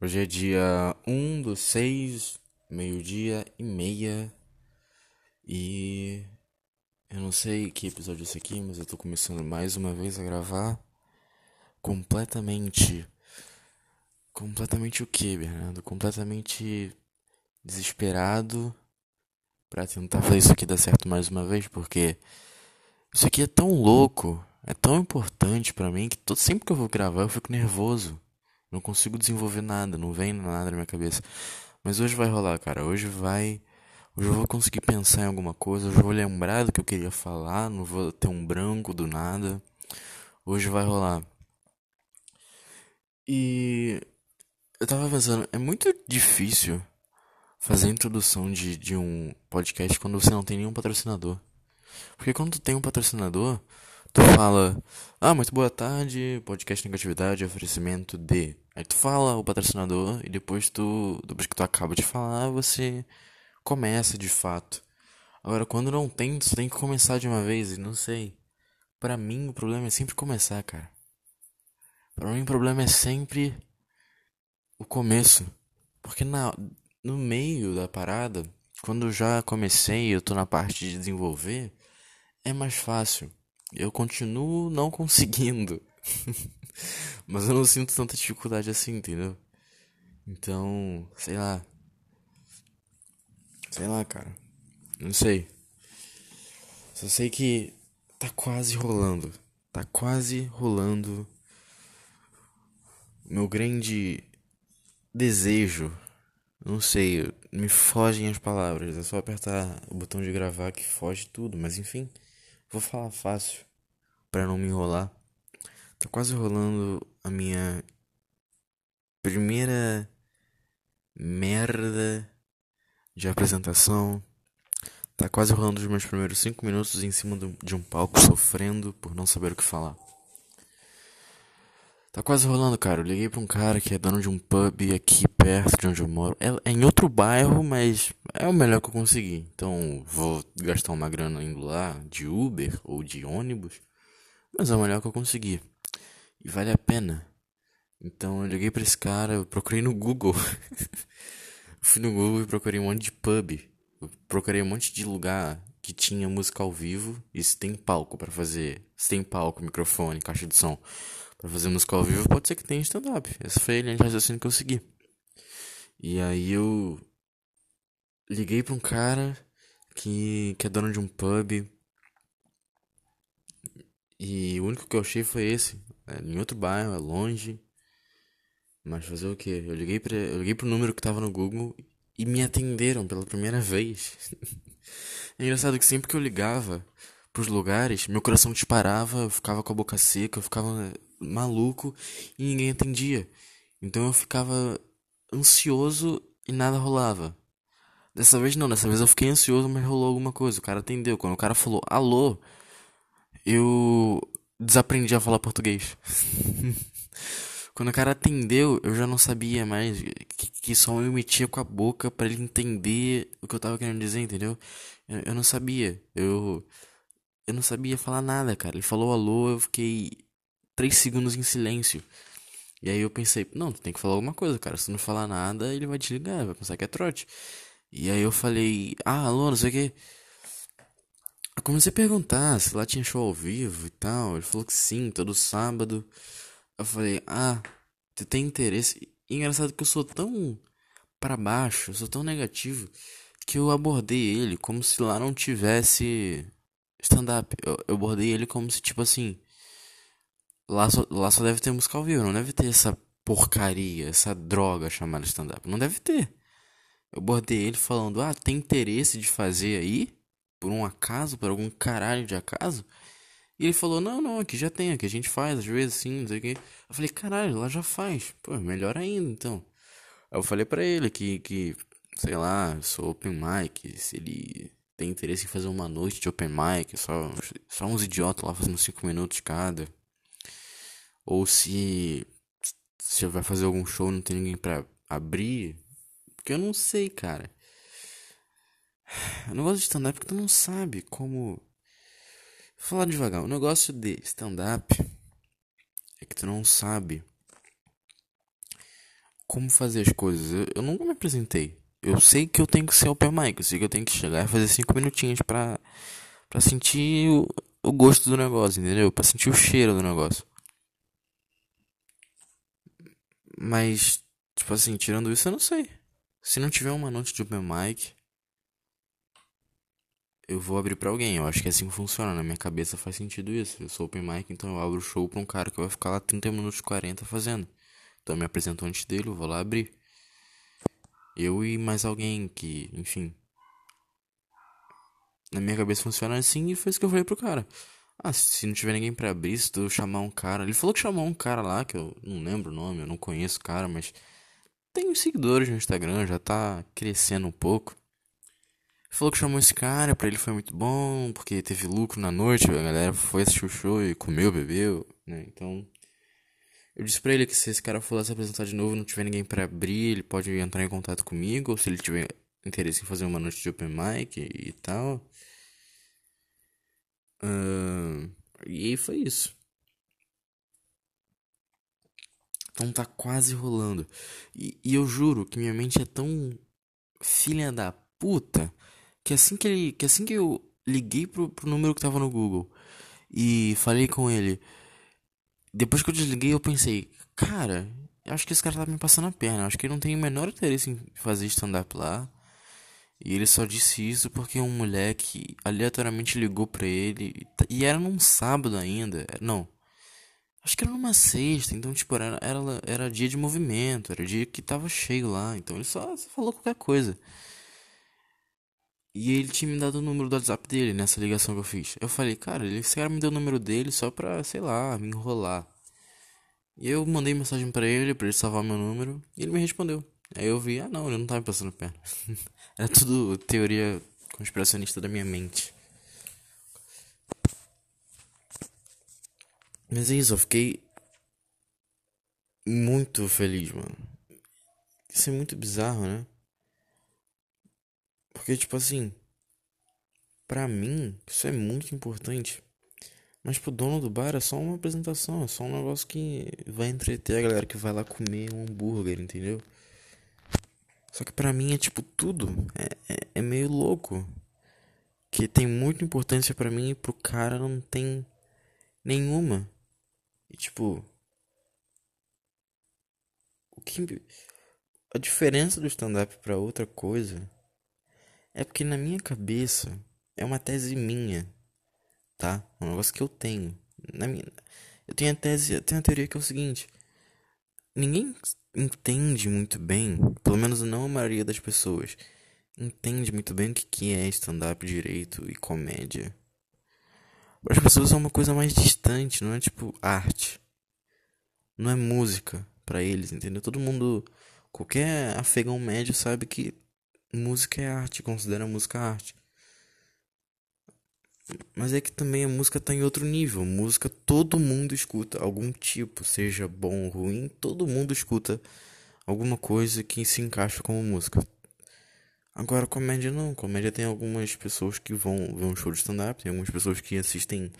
Hoje é dia 1 do 6, meio-dia e meia. E eu não sei que episódio é esse aqui, mas eu tô começando mais uma vez a gravar completamente. Completamente o que, Bernardo? Completamente desesperado para tentar fazer isso aqui dar certo mais uma vez, porque isso aqui é tão louco, é tão importante para mim que todo, sempre que eu vou gravar eu fico nervoso. Não consigo desenvolver nada, não vem nada na minha cabeça. Mas hoje vai rolar, cara. Hoje vai. Hoje eu vou conseguir pensar em alguma coisa. Hoje eu vou lembrar do que eu queria falar. Não vou ter um branco do nada. Hoje vai rolar. E. Eu tava pensando, é muito difícil fazer a introdução de, de um podcast quando você não tem nenhum patrocinador. Porque quando tu tem um patrocinador, tu fala, ah, muito boa tarde, podcast negatividade, oferecimento de. Aí tu fala o patrocinador e depois tu, depois que tu acaba de falar, você começa de fato. Agora, quando não tem, tu tem que começar de uma vez e não sei. Para mim, o problema é sempre começar, cara. Para mim, o problema é sempre o começo. Porque na, no meio da parada, quando eu já comecei, eu tô na parte de desenvolver, é mais fácil. Eu continuo não conseguindo. Mas eu não sinto tanta dificuldade assim, entendeu? Então, sei lá. Sei lá, cara. Não sei. Só sei que tá quase rolando. Tá quase rolando. Meu grande desejo. Não sei, me fogem as palavras. É só apertar o botão de gravar que foge tudo, mas enfim. Vou falar fácil para não me enrolar. Tá quase rolando a minha primeira merda de apresentação. Tá quase rolando os meus primeiros 5 minutos em cima de um palco sofrendo por não saber o que falar. Tá quase rolando, cara. Eu liguei pra um cara que é dono de um pub aqui perto de onde eu moro. É, é, em outro bairro, mas é o melhor que eu consegui. Então vou gastar uma grana indo lá de Uber ou de ônibus. Mas é o melhor que eu consegui. E vale a pena. Então eu liguei pra esse cara, eu procurei no Google. fui no Google e procurei um monte de pub. Eu procurei um monte de lugar que tinha música ao vivo e se tem palco para fazer. Se tem palco, microfone, caixa de som para fazer música ao vivo, pode ser que tenha stand-up. Essa foi a linha de raciocínio que eu segui. E aí eu liguei pra um cara que, que é dono de um pub. E o único que eu achei foi esse. É em outro bairro, é longe. Mas fazer o que? Eu liguei, pra, eu liguei pro número que tava no Google e me atenderam pela primeira vez. é engraçado que sempre que eu ligava pros lugares, meu coração disparava, eu ficava com a boca seca, eu ficava maluco e ninguém atendia. Então eu ficava ansioso e nada rolava. Dessa vez não, dessa vez eu fiquei ansioso, mas rolou alguma coisa. O cara atendeu. Quando o cara falou alô, eu desaprendi a falar português. Quando o cara atendeu, eu já não sabia mais que, que só eu emitia com a boca para ele entender o que eu tava querendo dizer, entendeu? Eu, eu não sabia. Eu eu não sabia falar nada, cara. Ele falou alô, eu fiquei três segundos em silêncio. E aí eu pensei, não, tu tem que falar alguma coisa, cara. Se não falar nada, ele vai desligar, vai pensar que é trote. E aí eu falei, ah, alô, não sei o que. Eu comecei a perguntar se lá tinha show ao vivo e tal. Ele falou que sim, todo sábado. Eu falei, ah, tu tem interesse? E engraçado que eu sou tão para baixo, eu sou tão negativo, que eu abordei ele como se lá não tivesse stand-up. Eu, eu abordei ele como se, tipo assim, Lá só, lá só deve ter música ao vivo, não deve ter essa porcaria, essa droga chamada stand-up. Não deve ter. Eu bordei ele falando: Ah, tem interesse de fazer aí? Por um acaso? Por algum caralho de acaso? E ele falou: Não, não, aqui já tem, aqui a gente faz, às vezes sim, não sei o quê. Eu falei: Caralho, lá já faz. Pô, melhor ainda então. Aí eu falei pra ele que, que sei lá, sou open mic, se ele tem interesse em fazer uma noite de open mic, só, só uns idiotas lá fazendo 5 minutos cada ou se você vai fazer algum show não tem ninguém para abrir, porque eu não sei, cara. O negócio de stand-up é que tu não sabe como. Vou falar devagar. O negócio de stand-up é que tu não sabe como fazer as coisas. Eu, eu nunca me apresentei. Eu sei que eu tenho que ser open mic, eu sei que eu tenho que chegar e fazer cinco minutinhos pra, pra sentir o, o gosto do negócio, entendeu? Pra sentir o cheiro do negócio. Mas, tipo assim, tirando isso, eu não sei. Se não tiver uma noite de open mic, eu vou abrir pra alguém. Eu acho que é assim que funciona. Na minha cabeça faz sentido isso. Eu sou open mic, então eu abro o show pra um cara que vai ficar lá 30 minutos 40 fazendo. Então eu me apresento antes dele, eu vou lá abrir. Eu e mais alguém que, enfim. Na minha cabeça funciona assim e foi isso que eu falei pro cara. Ah, se não tiver ninguém pra abrir, se tu chamar um cara. Ele falou que chamou um cara lá, que eu não lembro o nome, eu não conheço o cara, mas tem uns seguidores no Instagram, já tá crescendo um pouco. Falou que chamou esse cara, pra ele foi muito bom, porque teve lucro na noite, a galera foi assistir o show e comeu, bebeu, né? Então. Eu disse pra ele que se esse cara for lá se apresentar de novo não tiver ninguém para abrir, ele pode entrar em contato comigo, ou se ele tiver interesse em fazer uma noite de open mic e tal. Uh, e foi isso. Então tá quase rolando. E, e, eu juro que minha mente é tão filha da puta que assim que ele. Que assim que eu liguei pro, pro número que tava no Google e falei com ele. Depois que eu desliguei, eu pensei, cara, acho que esse cara tá me passando a perna. Acho que ele não tem o menor interesse em fazer stand-up lá. E ele só disse isso porque um moleque aleatoriamente ligou pra ele. E era num sábado ainda. Não. Acho que era numa sexta. Então, tipo, era, era, era dia de movimento. Era dia que tava cheio lá. Então ele só, só falou qualquer coisa. E ele tinha me dado o número do WhatsApp dele nessa ligação que eu fiz. Eu falei, cara, esse cara me deu o número dele só pra, sei lá, me enrolar. E eu mandei mensagem para ele, pra ele salvar meu número. E ele me respondeu. Aí eu vi, ah não, ele não tava me passando perna. Era tudo teoria conspiracionista da minha mente. Mas é isso, eu fiquei muito feliz, mano. Isso é muito bizarro, né? Porque, tipo assim, pra mim, isso é muito importante. Mas pro dono do bar é só uma apresentação, é só um negócio que vai entreter a galera que vai lá comer um hambúrguer, entendeu? Só que pra mim é tipo tudo. É, é, é meio louco. Que tem muita importância para mim e pro cara não tem nenhuma. E tipo. O que. A diferença do stand-up pra outra coisa é porque na minha cabeça é uma tese minha, tá? É um negócio que eu tenho. Na minha, eu tenho a tese, eu tenho a teoria que é o seguinte: ninguém entende muito bem, pelo menos não a maioria das pessoas, entende muito bem o que é stand-up direito e comédia. Para as pessoas é uma coisa mais distante, não é tipo arte. Não é música para eles, entendeu? Todo mundo, qualquer afegão médio sabe que música é arte, considera música arte. Mas é que também a música tá em outro nível. Música todo mundo escuta, algum tipo, seja bom ou ruim, todo mundo escuta alguma coisa que se encaixa como música. Agora comédia não, comédia tem algumas pessoas que vão ver um show de stand-up, tem algumas pessoas que assistem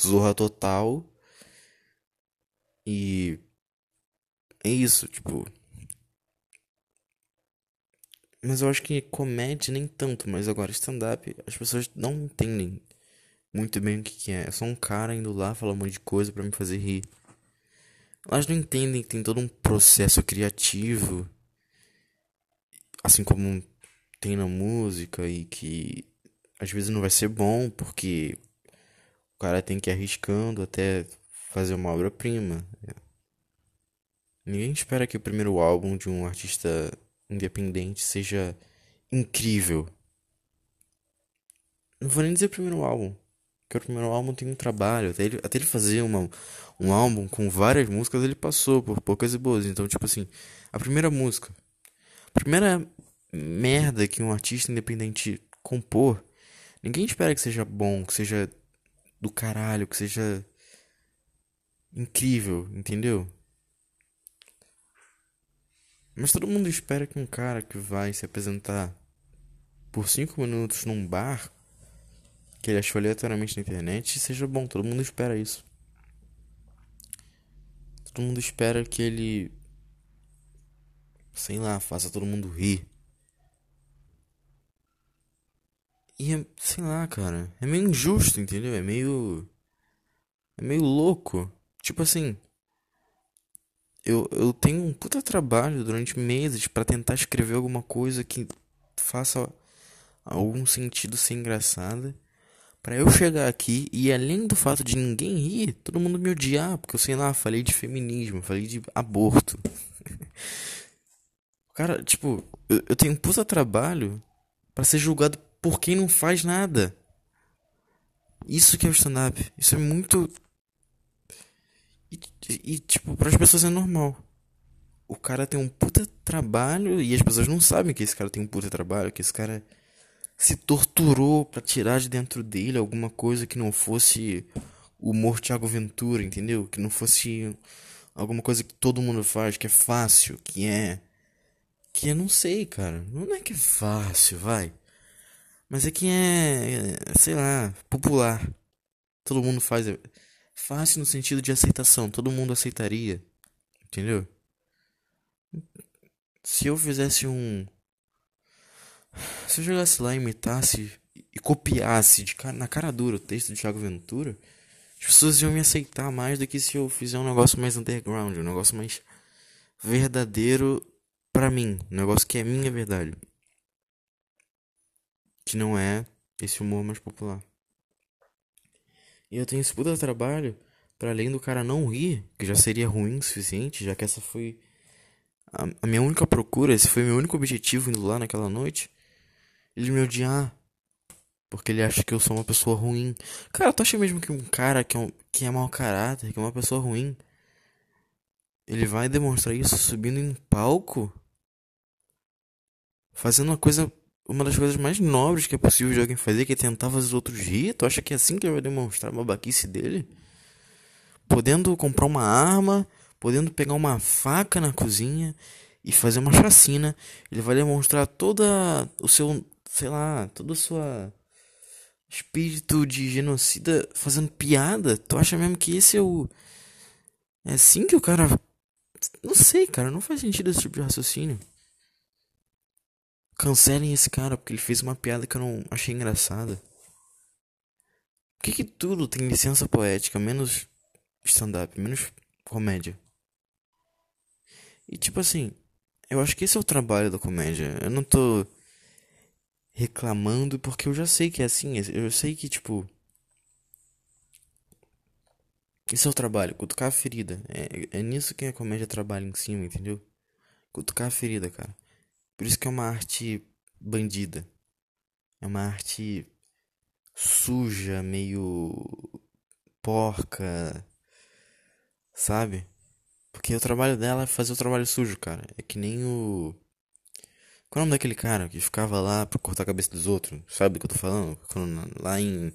Zorra Total. E é isso, tipo. Mas eu acho que comédia nem tanto, mas agora stand-up as pessoas não entendem muito bem o que, que é. É só um cara indo lá falar um monte de coisa para me fazer rir. Elas não entendem que tem todo um processo criativo, assim como tem na música e que às vezes não vai ser bom porque o cara tem que ir arriscando até fazer uma obra-prima. Ninguém espera que o primeiro álbum de um artista independente seja incrível. Não vou nem dizer o primeiro álbum. Porque o primeiro álbum tem um trabalho. Até ele, até ele fazer uma, um álbum com várias músicas, ele passou por poucas e boas. Então, tipo assim, a primeira música. A primeira merda que um artista independente compor. Ninguém espera que seja bom, que seja do caralho, que seja incrível, entendeu? Mas todo mundo espera que um cara que vai se apresentar por 5 minutos num bar que ele achou aleatoriamente na internet seja bom. Todo mundo espera isso. Todo mundo espera que ele sei lá, faça todo mundo rir. E é, sei lá, cara, é meio injusto, entendeu? É meio. É meio louco. Tipo assim. Eu, eu tenho um puta trabalho durante meses para tentar escrever alguma coisa que faça algum sentido ser engraçada. Pra eu chegar aqui e além do fato de ninguém rir, todo mundo me odiar, porque eu sei lá, falei de feminismo, falei de aborto. Cara, tipo, eu, eu tenho um puta trabalho para ser julgado por quem não faz nada. Isso que é o stand-up. Isso é muito. E, e, tipo, para as pessoas é normal. O cara tem um puta trabalho e as pessoas não sabem que esse cara tem um puta trabalho, que esse cara se torturou para tirar de dentro dele alguma coisa que não fosse o humor Thiago Ventura, entendeu? Que não fosse alguma coisa que todo mundo faz, que é fácil, que é. Que eu não sei, cara. Não é que é fácil, vai. Mas é que é, sei lá, popular. Todo mundo faz. É fácil no sentido de aceitação. Todo mundo aceitaria. Entendeu? Se eu fizesse um. Se eu jogasse lá, imitasse e copiasse de cara, na cara dura o texto de Thiago Ventura, as pessoas iam me aceitar mais do que se eu fizer um negócio mais underground, um negócio mais verdadeiro para mim, um negócio que é minha verdade que não é esse humor mais popular. E eu tenho esse puta trabalho para além do cara não rir, que já seria ruim o suficiente, já que essa foi a minha única procura, esse foi meu único objetivo indo lá naquela noite, ele me odiar. Porque ele acha que eu sou uma pessoa ruim. Cara, tu acha mesmo que um cara que é, um, que é mau caráter, que é uma pessoa ruim, ele vai demonstrar isso subindo em palco? Fazendo uma coisa uma das coisas mais nobres que é possível de alguém fazer, que é tentar fazer os outros rir. Tu acha que é assim que ele vai demonstrar a babaquice dele? Podendo comprar uma arma, podendo pegar uma faca na cozinha e fazer uma chacina, ele vai demonstrar toda o seu, sei lá, toda a sua espírito de genocida fazendo piada. Tu acha mesmo que esse é o é assim que o cara não sei, cara, não faz sentido esse tipo de raciocínio. Cancelem esse cara porque ele fez uma piada que eu não achei engraçada. Por que, que tudo tem licença poética, menos stand-up, menos comédia? E tipo assim, eu acho que esse é o trabalho da comédia. Eu não tô reclamando porque eu já sei que é assim. Eu sei que, tipo. Esse é o trabalho, cutucar a ferida. É, é nisso que a comédia trabalha em cima, entendeu? Cutucar a ferida, cara. Por isso que é uma arte bandida. É uma arte suja, meio porca, sabe? Porque o trabalho dela é fazer o trabalho sujo, cara. É que nem o. Qual é o nome daquele cara que ficava lá pra cortar a cabeça dos outros? Sabe do que eu tô falando? Lá em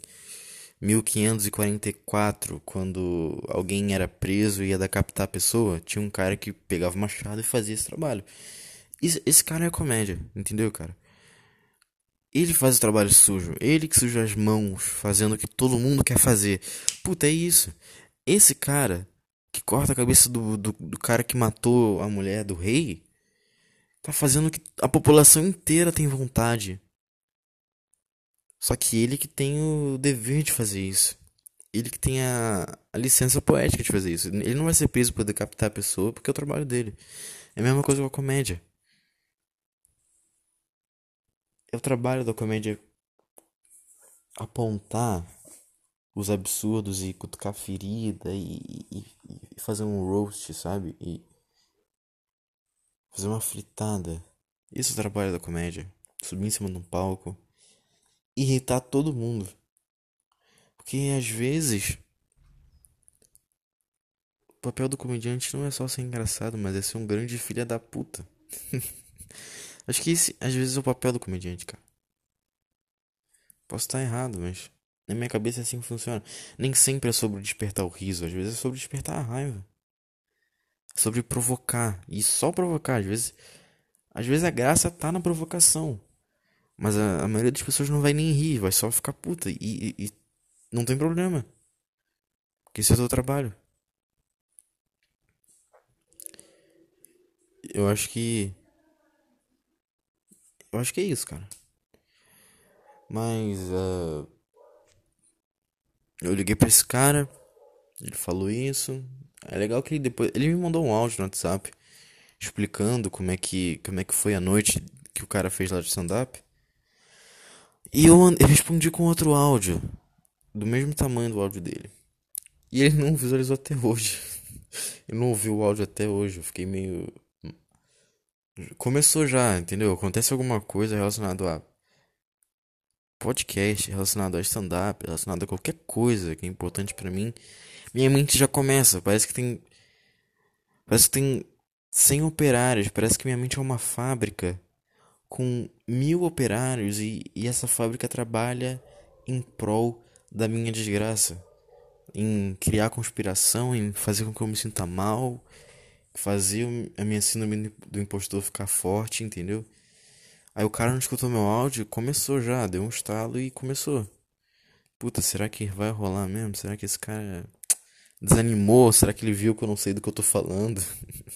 1544, quando alguém era preso e ia decapitar a pessoa, tinha um cara que pegava o machado e fazia esse trabalho. Esse cara é comédia, entendeu, cara? Ele faz o trabalho sujo, ele que suja as mãos, fazendo o que todo mundo quer fazer. Puta, é isso. Esse cara que corta a cabeça do, do, do cara que matou a mulher do rei, tá fazendo o que a população inteira tem vontade. Só que ele que tem o dever de fazer isso. Ele que tem a, a licença poética de fazer isso. Ele não vai ser preso por decapitar a pessoa porque é o trabalho dele. É a mesma coisa com a comédia é o trabalho da comédia apontar os absurdos e cutucar ferida e, e, e, fazer um roast, sabe? E fazer uma fritada. Isso é o trabalho da comédia. Subir em cima de um palco. Irritar todo mundo. Porque às vezes. O papel do comediante não é só ser engraçado, mas é ser um grande filha da puta. Acho que esse, às vezes, é o papel do comediante, cara. Posso estar errado, mas na minha cabeça é assim que funciona. Nem sempre é sobre despertar o riso, às vezes é sobre despertar a raiva. Sobre provocar. E só provocar. Às vezes, às vezes a graça tá na provocação. Mas a, a maioria das pessoas não vai nem rir, vai só ficar puta. E, e, e não tem problema. Porque isso é o teu trabalho. Eu acho que Eu acho que é isso, cara. Mas, uh, eu liguei pra esse cara, ele falou isso. É legal que ele depois. Ele me mandou um áudio no WhatsApp explicando como é que, como é que foi a noite que o cara fez lá de stand-up. E eu, eu respondi com outro áudio, do mesmo tamanho do áudio dele. E ele não visualizou até hoje. Eu não ouvi o áudio até hoje. Eu fiquei meio. Começou já, entendeu? Acontece alguma coisa relacionada a podcast, relacionado a stand-up, relacionado a qualquer coisa que é importante para mim. Minha mente já começa. Parece que tem. Parece que tem 100 operários. Parece que minha mente é uma fábrica com mil operários e, e essa fábrica trabalha em prol da minha desgraça em criar conspiração, em fazer com que eu me sinta mal, fazer a minha síndrome do impostor ficar forte, entendeu? Aí o cara não escutou meu áudio, começou já, deu um estalo e começou. Puta, será que vai rolar mesmo? Será que esse cara desanimou? Será que ele viu que eu não sei do que eu tô falando?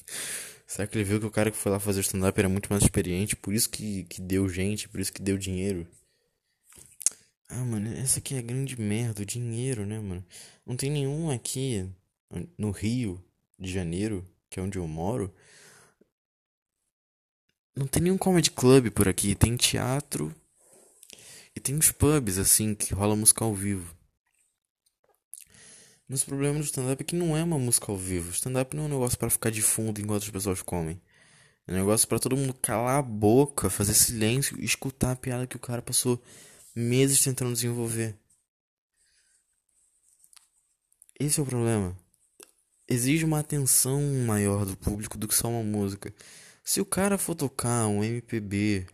será que ele viu que o cara que foi lá fazer stand-up era muito mais experiente, por isso que, que deu gente, por isso que deu dinheiro? Ah, mano, essa aqui é a grande merda, o dinheiro, né, mano? Não tem nenhum aqui no Rio de Janeiro, que é onde eu moro. Não tem nenhum comedy club por aqui. Tem teatro e tem uns pubs, assim, que rola música ao vivo. Mas o problema do stand-up é que não é uma música ao vivo. Stand-up não é um negócio para ficar de fundo enquanto as pessoas comem. É um negócio para todo mundo calar a boca, fazer silêncio e escutar a piada que o cara passou meses tentando desenvolver. Esse é o problema. Exige uma atenção maior do público do que só uma música. Se o cara for tocar um MPB,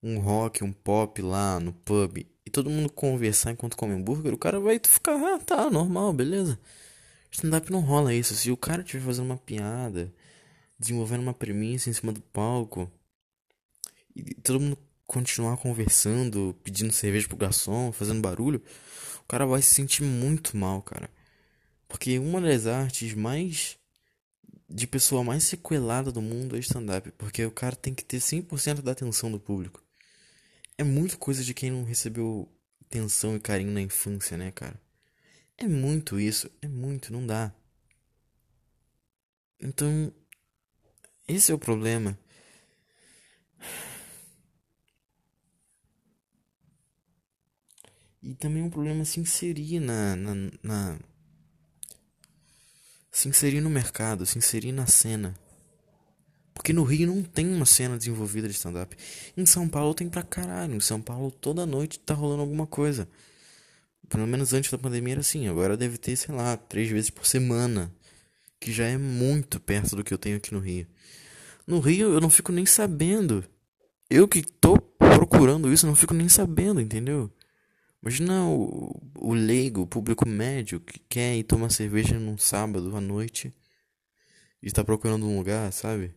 um rock, um pop lá no pub e todo mundo conversar enquanto come hambúrguer, o cara vai ficar, ah, tá, normal, beleza. Stand-up não rola isso. Se o cara estiver fazendo uma piada, desenvolvendo uma premissa em cima do palco, e todo mundo continuar conversando, pedindo cerveja pro garçom, fazendo barulho, o cara vai se sentir muito mal, cara. Porque uma das artes mais de pessoa mais sequelada do mundo é stand-up, porque o cara tem que ter 100% da atenção do público. É muito coisa de quem não recebeu atenção e carinho na infância, né, cara? É muito isso, é muito, não dá. Então, esse é o problema. E também um problema se inserir na, na, na se inserir no mercado, se inserir na cena. Porque no Rio não tem uma cena desenvolvida de stand-up. Em São Paulo tem pra caralho. Em São Paulo toda noite tá rolando alguma coisa. Pelo menos antes da pandemia era assim. Agora deve ter, sei lá, três vezes por semana. Que já é muito perto do que eu tenho aqui no Rio. No Rio eu não fico nem sabendo. Eu que tô procurando isso, não fico nem sabendo, entendeu? Imagina o, o leigo, o público médio que quer ir tomar cerveja num sábado à noite e está procurando um lugar, sabe?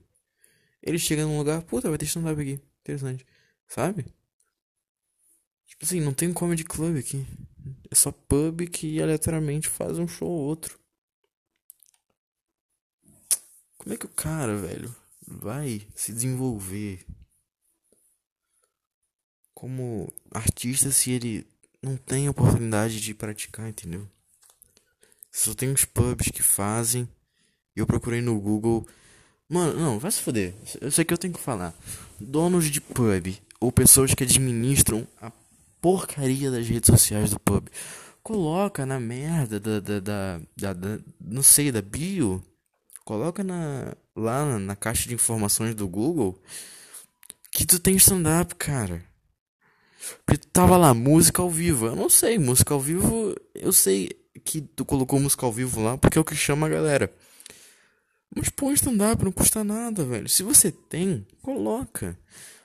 Ele chega num lugar, puta, vai ter stand-up aqui. Interessante. Sabe? Tipo assim, não tem comedy club aqui. É só pub que aleatoriamente faz um show ou outro. Como é que o cara, velho, vai se desenvolver como artista se ele não tem oportunidade de praticar, entendeu? Só tem uns pubs que fazem. Eu procurei no Google. Mano, não, vai se foder. Eu sei que eu tenho que falar. Donos de pub ou pessoas que administram a porcaria das redes sociais do pub. Coloca na merda da, da, da, da, da não sei, da bio. Coloca na, lá na caixa de informações do Google que tu tem stand-up, cara. Porque tava lá, música ao vivo. Eu não sei, música ao vivo. Eu sei que tu colocou música ao vivo lá porque é o que chama a galera. Mas põe stand-up, não custa nada, velho. Se você tem, coloca.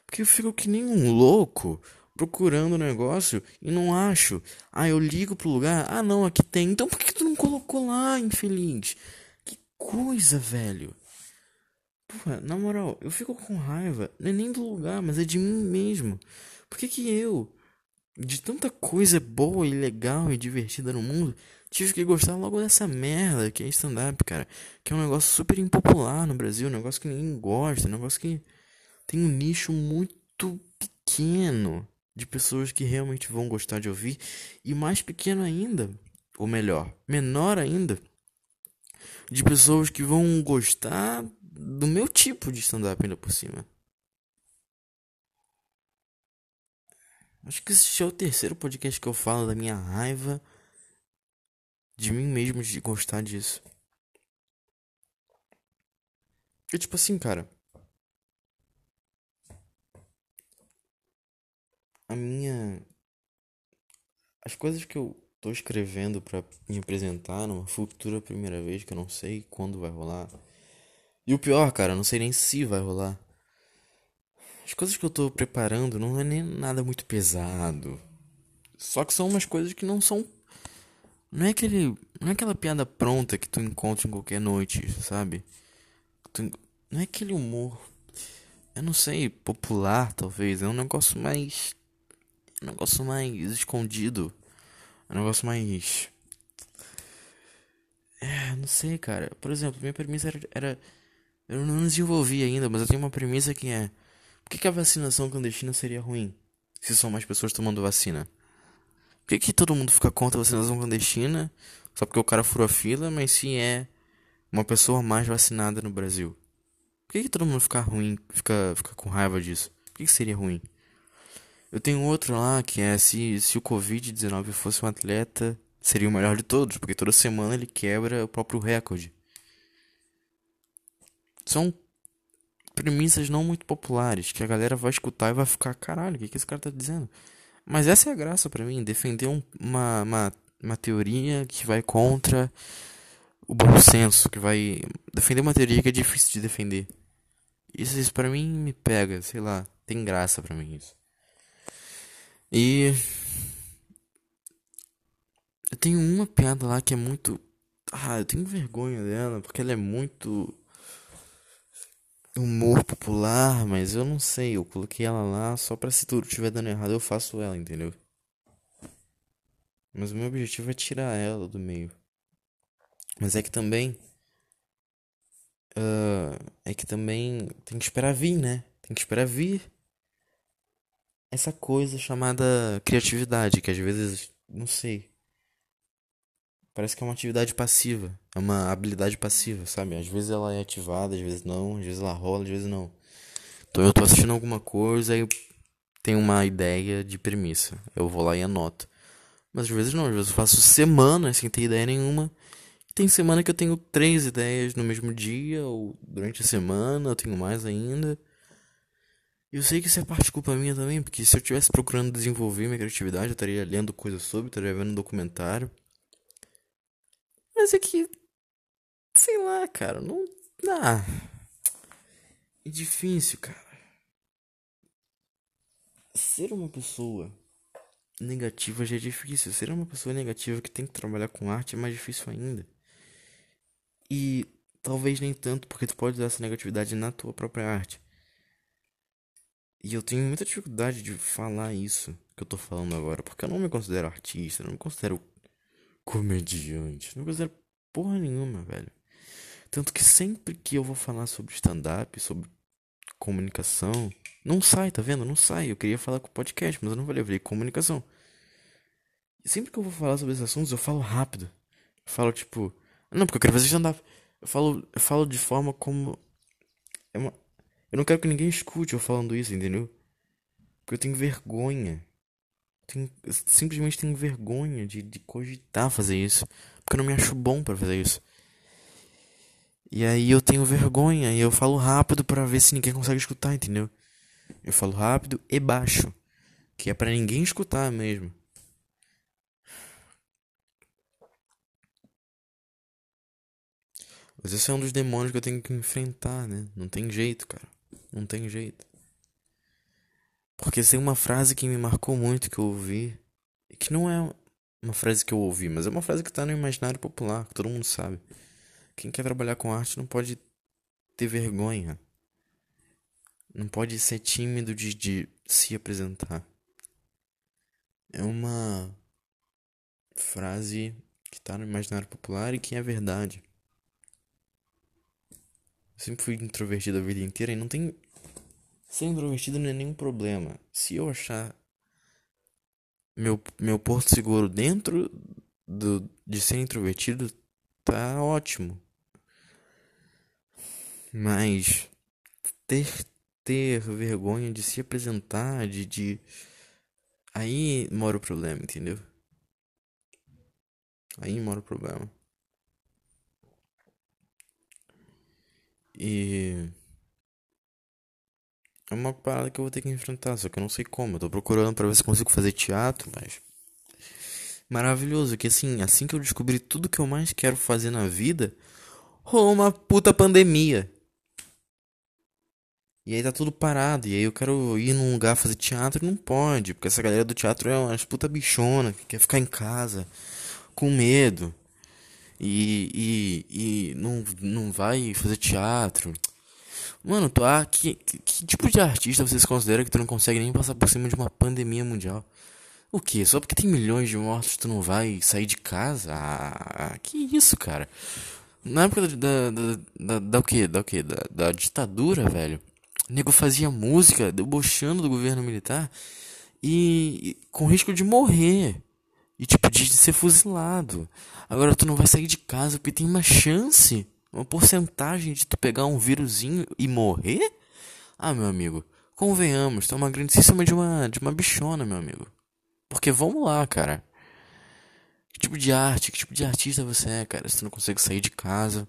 Porque eu fico que nem um louco procurando o negócio e não acho. Ah, eu ligo pro lugar. Ah, não, aqui tem. Então por que tu não colocou lá, infeliz? Que coisa, velho. Porra, na moral, eu fico com raiva. Não é nem do lugar, mas é de mim mesmo. Por que que eu, de tanta coisa boa e legal e divertida no mundo, tive que gostar logo dessa merda que é stand-up, cara? Que é um negócio super impopular no Brasil, um negócio que ninguém gosta, um negócio que tem um nicho muito pequeno de pessoas que realmente vão gostar de ouvir e mais pequeno ainda, ou melhor, menor ainda, de pessoas que vão gostar do meu tipo de stand-up ainda por cima. Acho que esse é o terceiro podcast que eu falo da minha raiva de mim mesmo de gostar disso. É tipo assim, cara. A minha. As coisas que eu tô escrevendo para me apresentar numa futura primeira vez, que eu não sei quando vai rolar. E o pior, cara, eu não sei nem se vai rolar. As coisas que eu tô preparando não é nem nada muito pesado. Só que são umas coisas que não são. Não é aquele. Não é aquela piada pronta que tu encontra em qualquer noite, sabe? Tu, não é aquele humor. Eu não sei, popular talvez. É um negócio mais. Um negócio mais escondido. É um negócio mais. É, não sei, cara. Por exemplo, minha premissa era, era. Eu não desenvolvi ainda, mas eu tenho uma premissa que é. Por que, que a vacinação clandestina seria ruim? Se são mais pessoas tomando vacina? Por que, que todo mundo fica contra a vacinação clandestina? Só porque o cara furou a fila, mas se é uma pessoa mais vacinada no Brasil? Por que, que todo mundo fica ruim, fica, fica com raiva disso? Por que, que seria ruim? Eu tenho outro lá que é se, se o Covid-19 fosse um atleta, seria o melhor de todos, porque toda semana ele quebra o próprio recorde. São premissas não muito populares, que a galera vai escutar e vai ficar, caralho, o que, que esse cara tá dizendo? Mas essa é a graça para mim, defender um, uma, uma, uma teoria que vai contra o bom senso, que vai defender uma teoria que é difícil de defender. Isso, isso para mim me pega, sei lá, tem graça para mim isso. E eu tenho uma piada lá que é muito ah, eu tenho vergonha dela porque ela é muito humor popular, mas eu não sei, eu coloquei ela lá só pra se tudo estiver dando errado eu faço ela, entendeu? Mas o meu objetivo é tirar ela do meio. Mas é que também Uh, é que também tem que esperar vir, né? Tem que esperar vir essa coisa chamada criatividade, que às vezes, não sei. Parece que é uma atividade passiva, é uma habilidade passiva, sabe? Às vezes ela é ativada, às vezes não, às vezes ela rola, às vezes não. Então eu tô assistindo alguma coisa e tenho uma ideia de premissa. Eu vou lá e anoto. Mas às vezes não, às vezes eu faço semanas sem ter ideia nenhuma tem semana que eu tenho três ideias no mesmo dia, ou durante a semana, eu tenho mais ainda. Eu sei que isso é parte culpa minha também, porque se eu estivesse procurando desenvolver minha criatividade, eu estaria lendo coisas sobre, estaria vendo um documentário. Mas é que. Sei lá, cara, não dá. É difícil, cara. Ser uma pessoa negativa já é difícil. Ser uma pessoa negativa que tem que trabalhar com arte é mais difícil ainda. E talvez nem tanto, porque tu pode usar essa negatividade na tua própria arte. E eu tenho muita dificuldade de falar isso que eu tô falando agora, porque eu não me considero artista, não me considero comediante, não considero porra nenhuma, velho. Tanto que sempre que eu vou falar sobre stand-up, sobre comunicação, não sai, tá vendo? Não sai. Eu queria falar com o podcast, mas eu não falei, eu falei comunicação. E sempre que eu vou falar sobre esses assuntos, eu falo rápido. Eu falo tipo, não, porque eu quero fazer stand-up. Eu falo, eu falo de forma como. É uma... Eu não quero que ninguém escute eu falando isso, entendeu? Porque eu tenho vergonha. Tenho... Simplesmente tenho vergonha de, de cogitar fazer isso. Porque eu não me acho bom para fazer isso. E aí eu tenho vergonha e eu falo rápido para ver se ninguém consegue escutar, entendeu? Eu falo rápido e baixo, que é para ninguém escutar mesmo. Mas esse é um dos demônios que eu tenho que enfrentar, né? Não tem jeito, cara. Não tem jeito. Porque tem uma frase que me marcou muito que eu ouvi. Que não é uma frase que eu ouvi, mas é uma frase que tá no imaginário popular, que todo mundo sabe. Quem quer trabalhar com arte não pode ter vergonha. Não pode ser tímido de, de se apresentar. É uma frase que tá no imaginário popular e que é verdade. Eu sempre fui introvertido a vida inteira e não tem Ser introvertido não é nenhum problema. Se eu achar meu, meu porto seguro dentro do, de ser introvertido, tá ótimo. Mas ter, ter vergonha de se apresentar, de, de. Aí mora o problema, entendeu? Aí mora o problema. E. É uma parada que eu vou ter que enfrentar, só que eu não sei como. Eu tô procurando pra ver se consigo fazer teatro, mas. Maravilhoso, que assim, assim que eu descobri tudo que eu mais quero fazer na vida, rolou uma puta pandemia. E aí tá tudo parado. E aí eu quero ir num lugar fazer teatro e não pode. Porque essa galera do teatro é umas puta bichona que quer ficar em casa com medo. E, e, e não, não vai fazer teatro. Mano, tu, ah, que, que, que tipo de artista vocês consideram que tu não consegue nem passar por cima de uma pandemia mundial? O que? Só porque tem milhões de mortos tu não vai sair de casa? Ah, que isso, cara? Na época da, da, da, da, o que? Da o que? Da, da ditadura, velho. O nego fazia música debochando do governo militar e, e com risco de morrer. E tipo, de ser fuzilado. Agora tu não vai sair de casa porque tem uma chance, uma porcentagem de tu pegar um vírusinho e morrer? Ah, meu amigo, convenhamos, tu é uma grandíssima de uma, de uma bichona, meu amigo. Porque vamos lá, cara. Que tipo de arte, que tipo de artista você é, cara? Se tu não consegue sair de casa,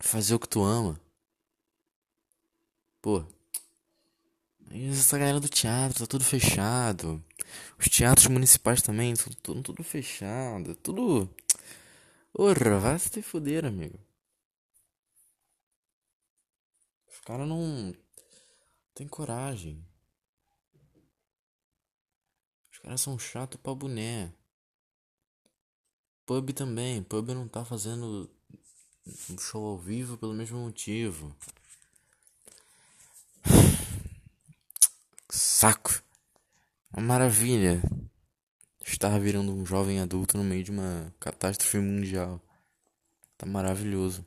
fazer o que tu ama. Pô. Essa galera do teatro tá tudo fechado. Os teatros municipais também, tudo, tudo, tudo fechado. Tudo. Porra, vai se te fuder, amigo. Os caras não. Tem coragem. Os caras são chato pra boné. Pub também. Pub não tá fazendo um show ao vivo pelo mesmo motivo. Saco. Uma maravilha. Estar virando um jovem adulto no meio de uma catástrofe mundial. Tá maravilhoso.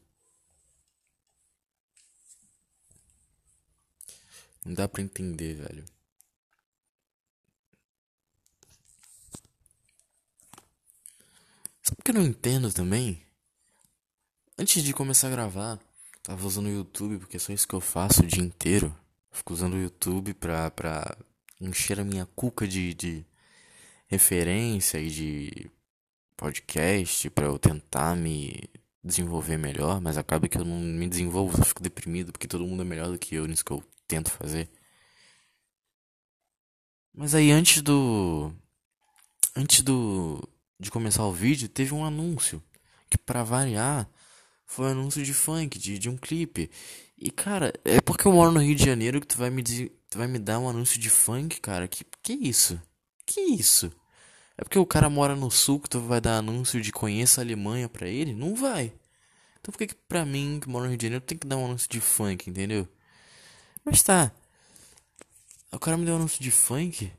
Não dá pra entender, velho. Sabe o que eu não entendo também? Antes de começar a gravar, tava usando o YouTube, porque é só isso que eu faço o dia inteiro. Fico usando o YouTube pra, pra encher a minha cuca de, de referência e de podcast para eu tentar me desenvolver melhor, mas acaba que eu não me desenvolvo, só fico deprimido porque todo mundo é melhor do que eu nisso que eu tento fazer. Mas aí antes do antes do de começar o vídeo, teve um anúncio que para variar foi um anúncio de funk, de, de um clipe. E cara, é porque eu moro no Rio de Janeiro que tu vai me Tu vai me dar um anúncio de funk, cara? Que que isso? Que isso? É porque o cara mora no sul que tu vai dar anúncio de conheça a Alemanha pra ele? Não vai. Então por que que pra mim, que moro no Rio de Janeiro, tem que dar um anúncio de funk, entendeu? Mas tá. O cara me deu um anúncio de funk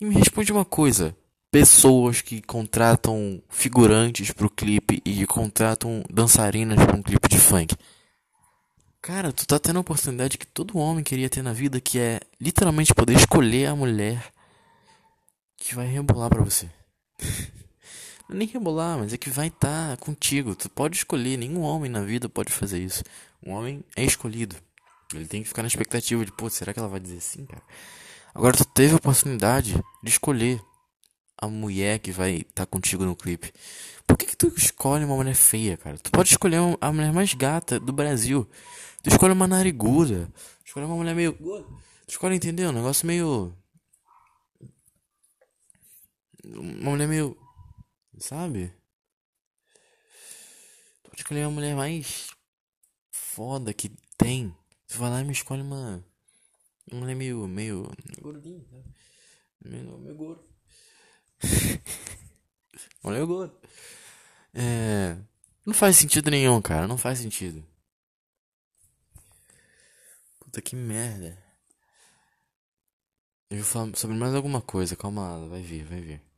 e me responde uma coisa. Pessoas que contratam figurantes pro clipe e contratam dançarinas pra um clipe de funk. Cara, tu tá tendo a oportunidade que todo homem queria ter na vida, que é literalmente poder escolher a mulher que vai rebolar pra você. Não é nem rebolar, mas é que vai estar tá contigo. Tu pode escolher, nenhum homem na vida pode fazer isso. Um homem é escolhido. Ele tem que ficar na expectativa de, pô, será que ela vai dizer sim, cara? Agora tu teve a oportunidade de escolher a mulher que vai estar tá contigo no clipe. Por que, que tu escolhe uma mulher feia, cara? Tu pode escolher a mulher mais gata do Brasil. Tu escolhe uma nariguda. Escolhe uma mulher meio. Tu escolhe, entendeu? Um negócio meio. Uma mulher meio. Sabe? Tu pode escolher uma mulher mais. Foda que tem. Tu vai lá e me escolhe uma. Uma mulher meio. meio. Gordinha, sabe? Meio, meio gordo. mulher gordo. É. Não faz sentido nenhum, cara. Não faz sentido. Puta que merda. Eu vou falar sobre mais alguma coisa, calma lá, vai vir, vai vir.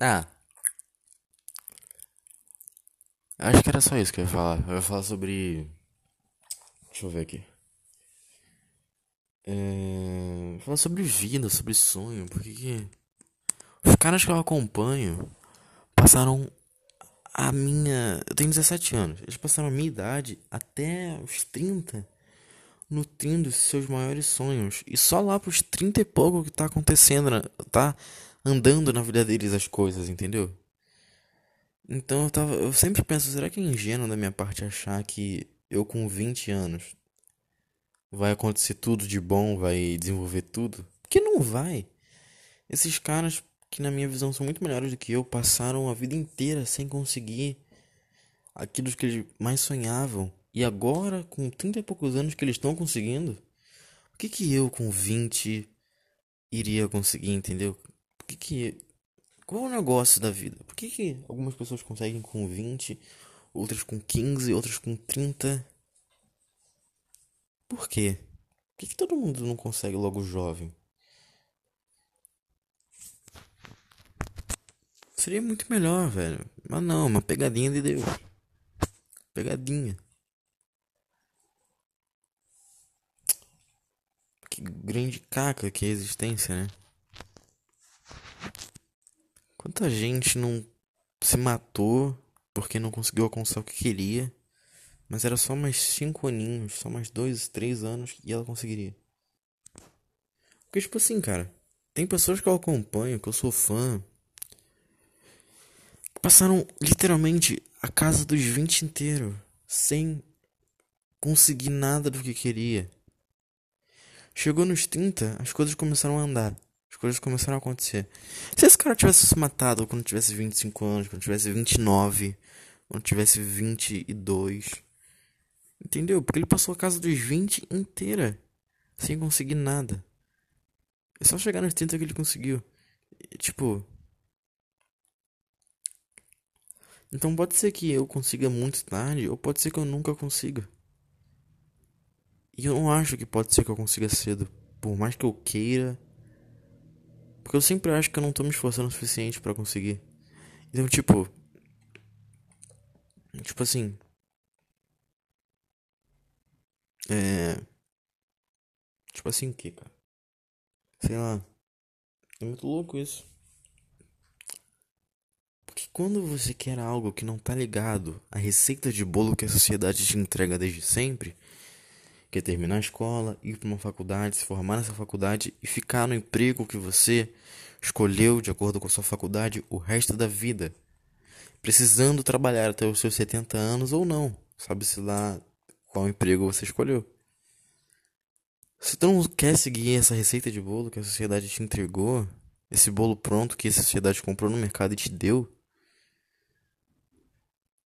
Ah. Acho que era só isso que eu ia falar. Eu ia falar sobre Deixa eu ver aqui. É... Falar sobre vida, sobre sonho, porque que... Os caras que eu acompanho passaram a minha. Eu tenho 17 anos. Eles passaram a minha idade até os 30 nutrindo seus maiores sonhos. E só lá pros 30 e pouco que tá acontecendo, né? tá andando na vida deles as coisas, entendeu? Então eu tava. Eu sempre penso, será que é ingênuo da minha parte achar que eu com 20 anos vai acontecer tudo de bom, vai desenvolver tudo? Porque não vai. Esses caras que na minha visão são muito melhores do que eu passaram a vida inteira sem conseguir aquilo que eles mais sonhavam. E agora, com 30 e poucos anos que eles estão conseguindo, o que que eu com 20 iria conseguir, entendeu? Que que qual é o negócio da vida? Por que que algumas pessoas conseguem com 20, outras com 15, outras com 30? Por quê? Por que que todo mundo não consegue logo jovem? Seria muito melhor, velho. Mas não, uma pegadinha de Deus. Pegadinha. Que grande caca que é a existência, né? Quanta gente não se matou porque não conseguiu alcançar o que queria, mas era só mais cinco aninhos, só mais dois, três anos e ela conseguiria. Porque, tipo assim, cara, tem pessoas que eu acompanho, que eu sou fã, Passaram literalmente a casa dos 20 inteiro sem conseguir nada do que queria. Chegou nos 30, as coisas começaram a andar. As coisas começaram a acontecer. Se esse cara tivesse se matado quando tivesse 25 anos, quando tivesse 29, quando tivesse 22. Entendeu? Porque ele passou a casa dos 20 inteira sem conseguir nada. É só chegar nos 30 que ele conseguiu. tipo, Então pode ser que eu consiga muito tarde, ou pode ser que eu nunca consiga. E eu não acho que pode ser que eu consiga cedo, por mais que eu queira. Porque eu sempre acho que eu não tô me esforçando o suficiente para conseguir. Então, tipo. Tipo assim. É. Tipo assim o que, cara? Sei lá. É muito louco isso. Porque quando você quer algo que não tá ligado à receita de bolo que a sociedade te entrega desde sempre, que é terminar a escola, ir para uma faculdade, se formar nessa faculdade e ficar no emprego que você escolheu de acordo com a sua faculdade o resto da vida, precisando trabalhar até os seus 70 anos ou não, sabe-se lá qual emprego você escolheu. Se tu não quer seguir essa receita de bolo que a sociedade te entregou, esse bolo pronto que a sociedade comprou no mercado e te deu,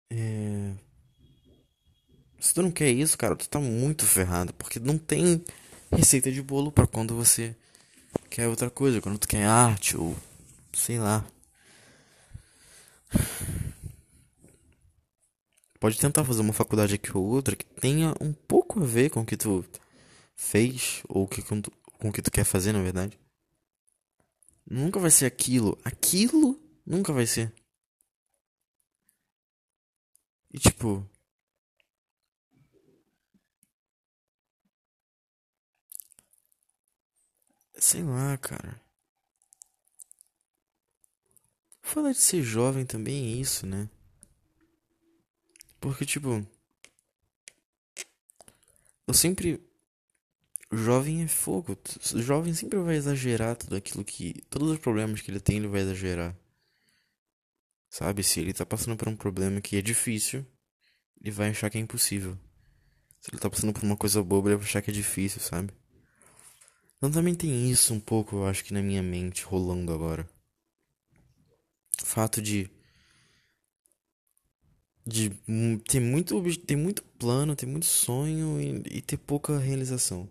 é... Se tu não quer isso, cara, tu tá muito ferrado. Porque não tem receita de bolo para quando você quer outra coisa. Quando tu quer arte ou sei lá. Pode tentar fazer uma faculdade aqui ou outra que tenha um pouco a ver com o que tu fez ou que, com, com o que tu quer fazer, na verdade. Nunca vai ser aquilo. Aquilo nunca vai ser. E tipo. Sei lá, cara. Falar de ser jovem também é isso, né? Porque, tipo. Eu sempre. Jovem é fogo. O jovem sempre vai exagerar tudo aquilo que. Todos os problemas que ele tem, ele vai exagerar. Sabe? Se ele tá passando por um problema que é difícil, ele vai achar que é impossível. Se ele tá passando por uma coisa boba, ele vai achar que é difícil, sabe? Então também tem isso um pouco, eu acho que na minha mente rolando agora. O fato de de ter muito ter muito plano, ter muito sonho e, e ter pouca realização.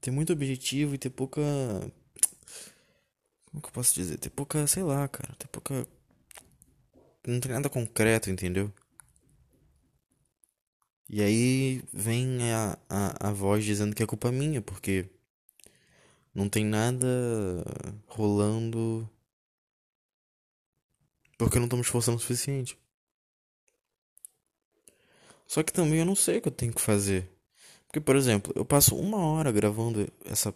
Ter muito objetivo e ter pouca como que eu posso dizer? Ter pouca, sei lá, cara, ter pouca não tem nada concreto, entendeu? E aí vem a, a, a voz dizendo que é culpa minha, porque não tem nada rolando. Porque não me esforçando o suficiente. Só que também eu não sei o que eu tenho que fazer. Porque, por exemplo, eu passo uma hora gravando essa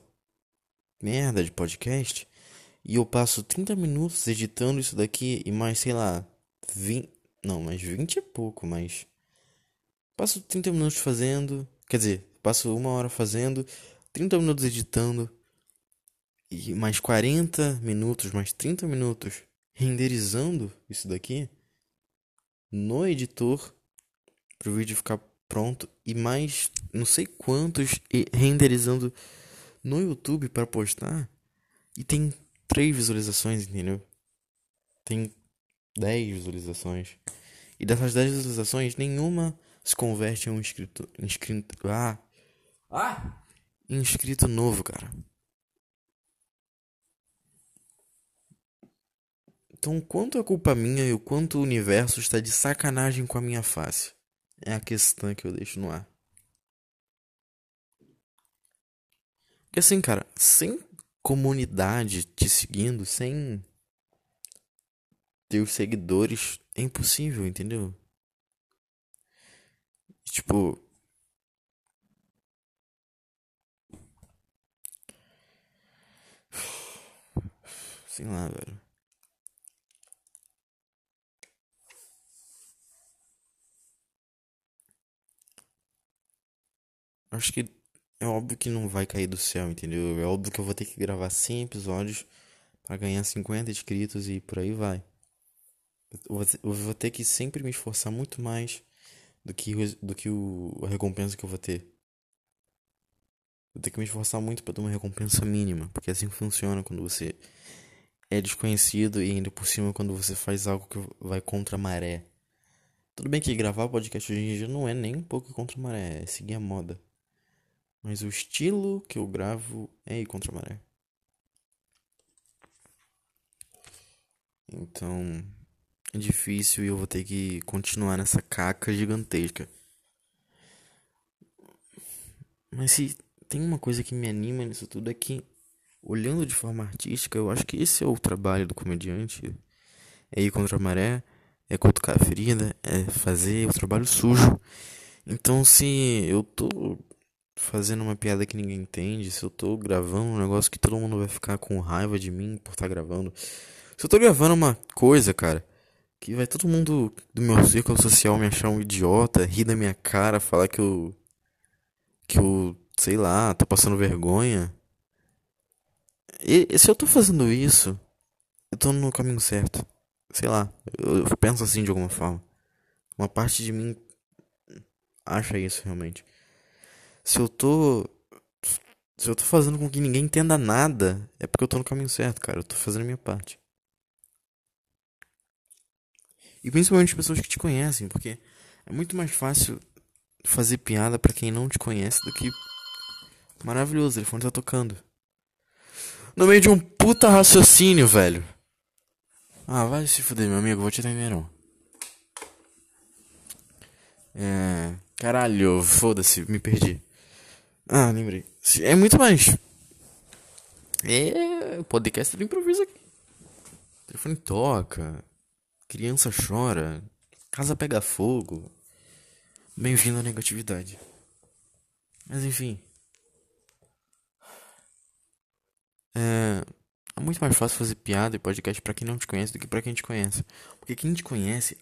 merda de podcast e eu passo 30 minutos editando isso daqui e mais, sei lá, 20. Não, mais 20 é pouco, mas. Passo 30 minutos fazendo. Quer dizer, passo uma hora fazendo, 30 minutos editando e mais 40 minutos, mais 30 minutos renderizando isso daqui no editor para o vídeo ficar pronto e mais não sei quantos renderizando no YouTube para postar e tem três visualizações, entendeu? Tem 10 visualizações. E dessas 10 visualizações, nenhuma se converte em um inscrito. inscrito ah! Ah! Inscrito novo, cara. Então, quanto é culpa minha e o quanto o universo está de sacanagem com a minha face? É a questão que eu deixo no ar. Porque assim, cara, sem comunidade te seguindo, sem teus seguidores, é impossível, entendeu? Tipo. Sei lá, velho. Acho que é óbvio que não vai cair do céu, entendeu? É óbvio que eu vou ter que gravar 100 episódios para ganhar 50 inscritos e por aí vai. Eu vou ter que sempre me esforçar muito mais do que, do que o, a recompensa que eu vou ter. Vou ter que me esforçar muito para ter uma recompensa mínima, porque assim funciona quando você é desconhecido e ainda por cima quando você faz algo que vai contra a maré. Tudo bem que gravar podcast hoje em dia não é nem um pouco contra a maré, é seguir a moda. Mas o estilo que eu gravo é ir contra a maré. Então, é difícil e eu vou ter que continuar nessa caca gigantesca. Mas se tem uma coisa que me anima nisso tudo é que, olhando de forma artística, eu acho que esse é o trabalho do comediante. É ir contra a maré, é cutucar a ferida, é fazer o trabalho sujo. Então, se eu tô fazendo uma piada que ninguém entende, se eu tô gravando um negócio que todo mundo vai ficar com raiva de mim por estar tá gravando, se eu tô gravando uma coisa, cara, que vai todo mundo do meu círculo social me achar um idiota, rir da minha cara, falar que eu. que eu, sei lá, tô passando vergonha. E se eu tô fazendo isso, eu tô no caminho certo. Sei lá, eu, eu penso assim de alguma forma. Uma parte de mim acha isso realmente se eu tô. Se eu tô fazendo com que ninguém entenda nada, é porque eu tô no caminho certo, cara. Eu tô fazendo a minha parte. E principalmente pessoas que te conhecem, porque é muito mais fácil fazer piada para quem não te conhece do que. Maravilhoso, o telefone tá tocando. No meio de um puta raciocínio, velho. Ah, vai se fuder, meu amigo, vou te atender não. É. Caralho, foda-se, me perdi. Ah, lembrei. É muito mais. É. Podcast do improviso aqui. O telefone toca. Criança chora. Casa pega fogo. Bem-vindo à negatividade. Mas enfim. É, é muito mais fácil fazer piada e podcast para quem não te conhece do que para quem te conhece. Porque quem te conhece,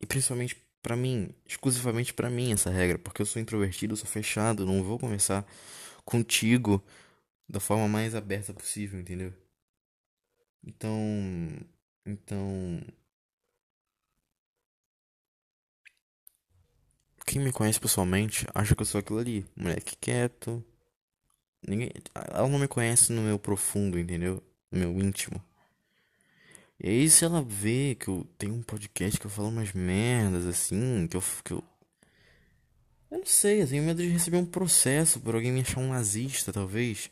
e principalmente para mim, exclusivamente para mim essa regra, porque eu sou introvertido, eu sou fechado, não vou conversar contigo da forma mais aberta possível, entendeu? Então, então quem me conhece pessoalmente acha que eu sou aquilo ali, moleque quieto. Ninguém, ela não me conhece no meu profundo, entendeu? No meu íntimo. E aí, se ela vê que eu tenho um podcast que eu falo umas merdas assim, que eu. Que eu... eu não sei, eu tenho medo de receber um processo por alguém me achar um nazista, talvez.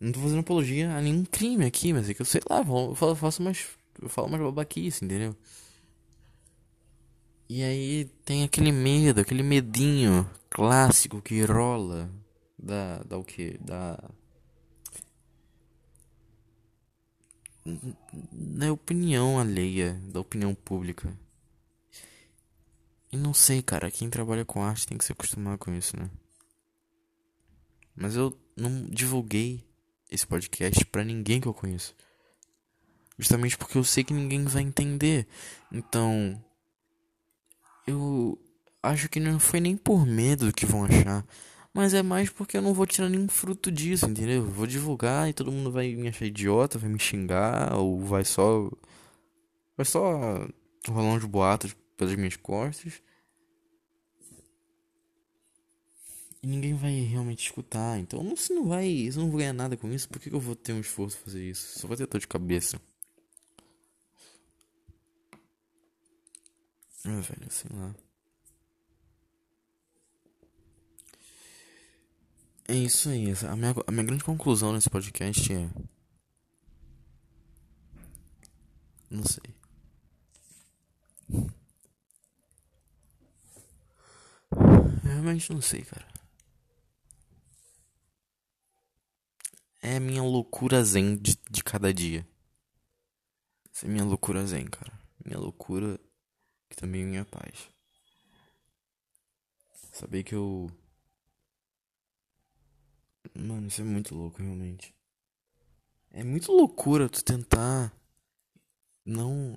Não tô fazendo apologia a nenhum crime aqui, mas é que eu sei lá, eu falo, faço mais. Eu falo mais babaquice, entendeu? E aí tem aquele medo, aquele medinho clássico que rola da. da o que? Da na opinião alheia, da opinião pública. E não sei, cara, quem trabalha com arte tem que se acostumar com isso, né? Mas eu não divulguei esse podcast para ninguém que eu conheço. Justamente porque eu sei que ninguém vai entender. Então, eu acho que não foi nem por medo do que vão achar. Mas é mais porque eu não vou tirar nenhum fruto disso, entendeu? Eu vou divulgar e todo mundo vai me achar idiota, vai me xingar, ou vai só. Vai só rolar uns boatos pelas minhas costas. E ninguém vai realmente escutar. Então não, se não vai. Eu não vou ganhar nada com isso, por que, que eu vou ter um esforço pra fazer isso? Só vou ter dor de cabeça. Ah, velho, sei lá. É isso aí. A minha, a minha grande conclusão nesse podcast é. Não sei. Eu realmente não sei, cara. É a minha loucura zen de, de cada dia. Essa é minha loucura zen, cara. Minha loucura que também é minha paz. Saber que eu. Mano, isso é muito louco, realmente. É muito loucura tu tentar. Não.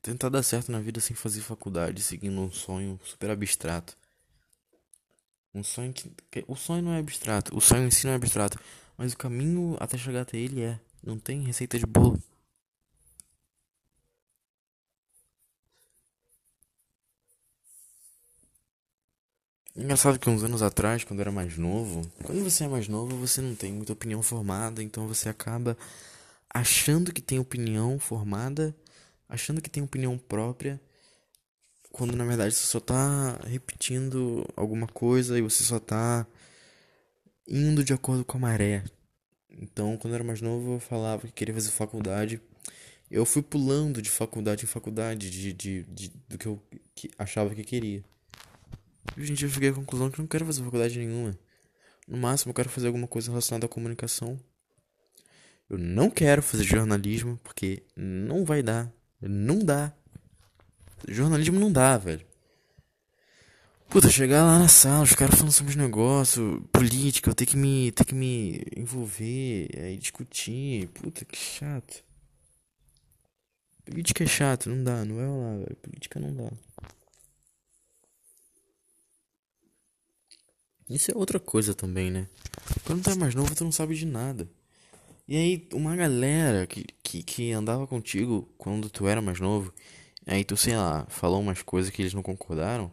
Tentar dar certo na vida sem fazer faculdade, seguindo um sonho super abstrato. Um sonho que. O sonho não é abstrato. O sonho em si não é abstrato. Mas o caminho até chegar até ele é. Não tem receita de bolo. Engraçado que uns anos atrás, quando eu era mais novo, quando você é mais novo, você não tem muita opinião formada, então você acaba achando que tem opinião formada, achando que tem opinião própria, quando na verdade você só tá repetindo alguma coisa e você só tá indo de acordo com a maré. Então, quando eu era mais novo, eu falava que queria fazer faculdade. Eu fui pulando de faculdade em faculdade de, de, de do que eu achava que queria. E, gente, eu cheguei à conclusão que não quero fazer faculdade nenhuma. No máximo, eu quero fazer alguma coisa relacionada à comunicação. Eu não quero fazer jornalismo, porque não vai dar. Não dá. Jornalismo não dá, velho. Puta, chegar lá na sala, os caras falando sobre os negócios, política, eu ter que me, ter que me envolver, aí discutir. Puta, que chato. Política é chato, não dá, não é lá, velho. Política não dá. Isso é outra coisa também, né? Quando tu é mais novo, tu não sabe de nada. E aí, uma galera que, que, que andava contigo quando tu era mais novo, aí tu, sei lá, falou umas coisas que eles não concordaram,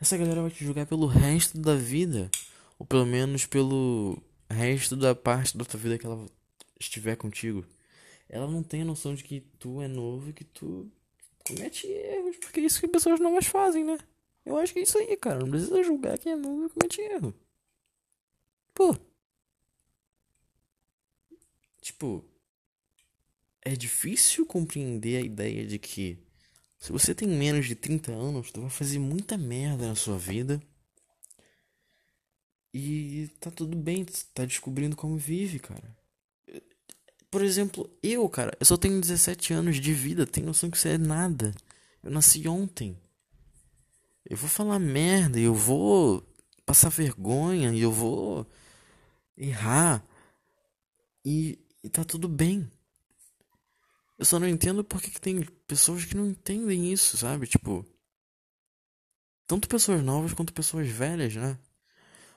essa galera vai te julgar pelo resto da vida. Ou pelo menos pelo resto da parte da tua vida que ela estiver contigo. Ela não tem a noção de que tu é novo e que tu comete erros, porque é isso que pessoas novas fazem, né? Eu acho que é isso aí, cara. Não precisa julgar quem é novo comete erro. Pô. Tipo, é difícil compreender a ideia de que se você tem menos de 30 anos, tu vai fazer muita merda na sua vida. E tá tudo bem, tá descobrindo como vive, cara. Por exemplo, eu, cara, eu só tenho 17 anos de vida, tenho noção que isso é nada. Eu nasci ontem. Eu vou falar merda, eu vou passar vergonha, eu vou errar. E, e tá tudo bem. Eu só não entendo porque que tem pessoas que não entendem isso, sabe? Tipo. Tanto pessoas novas quanto pessoas velhas, né?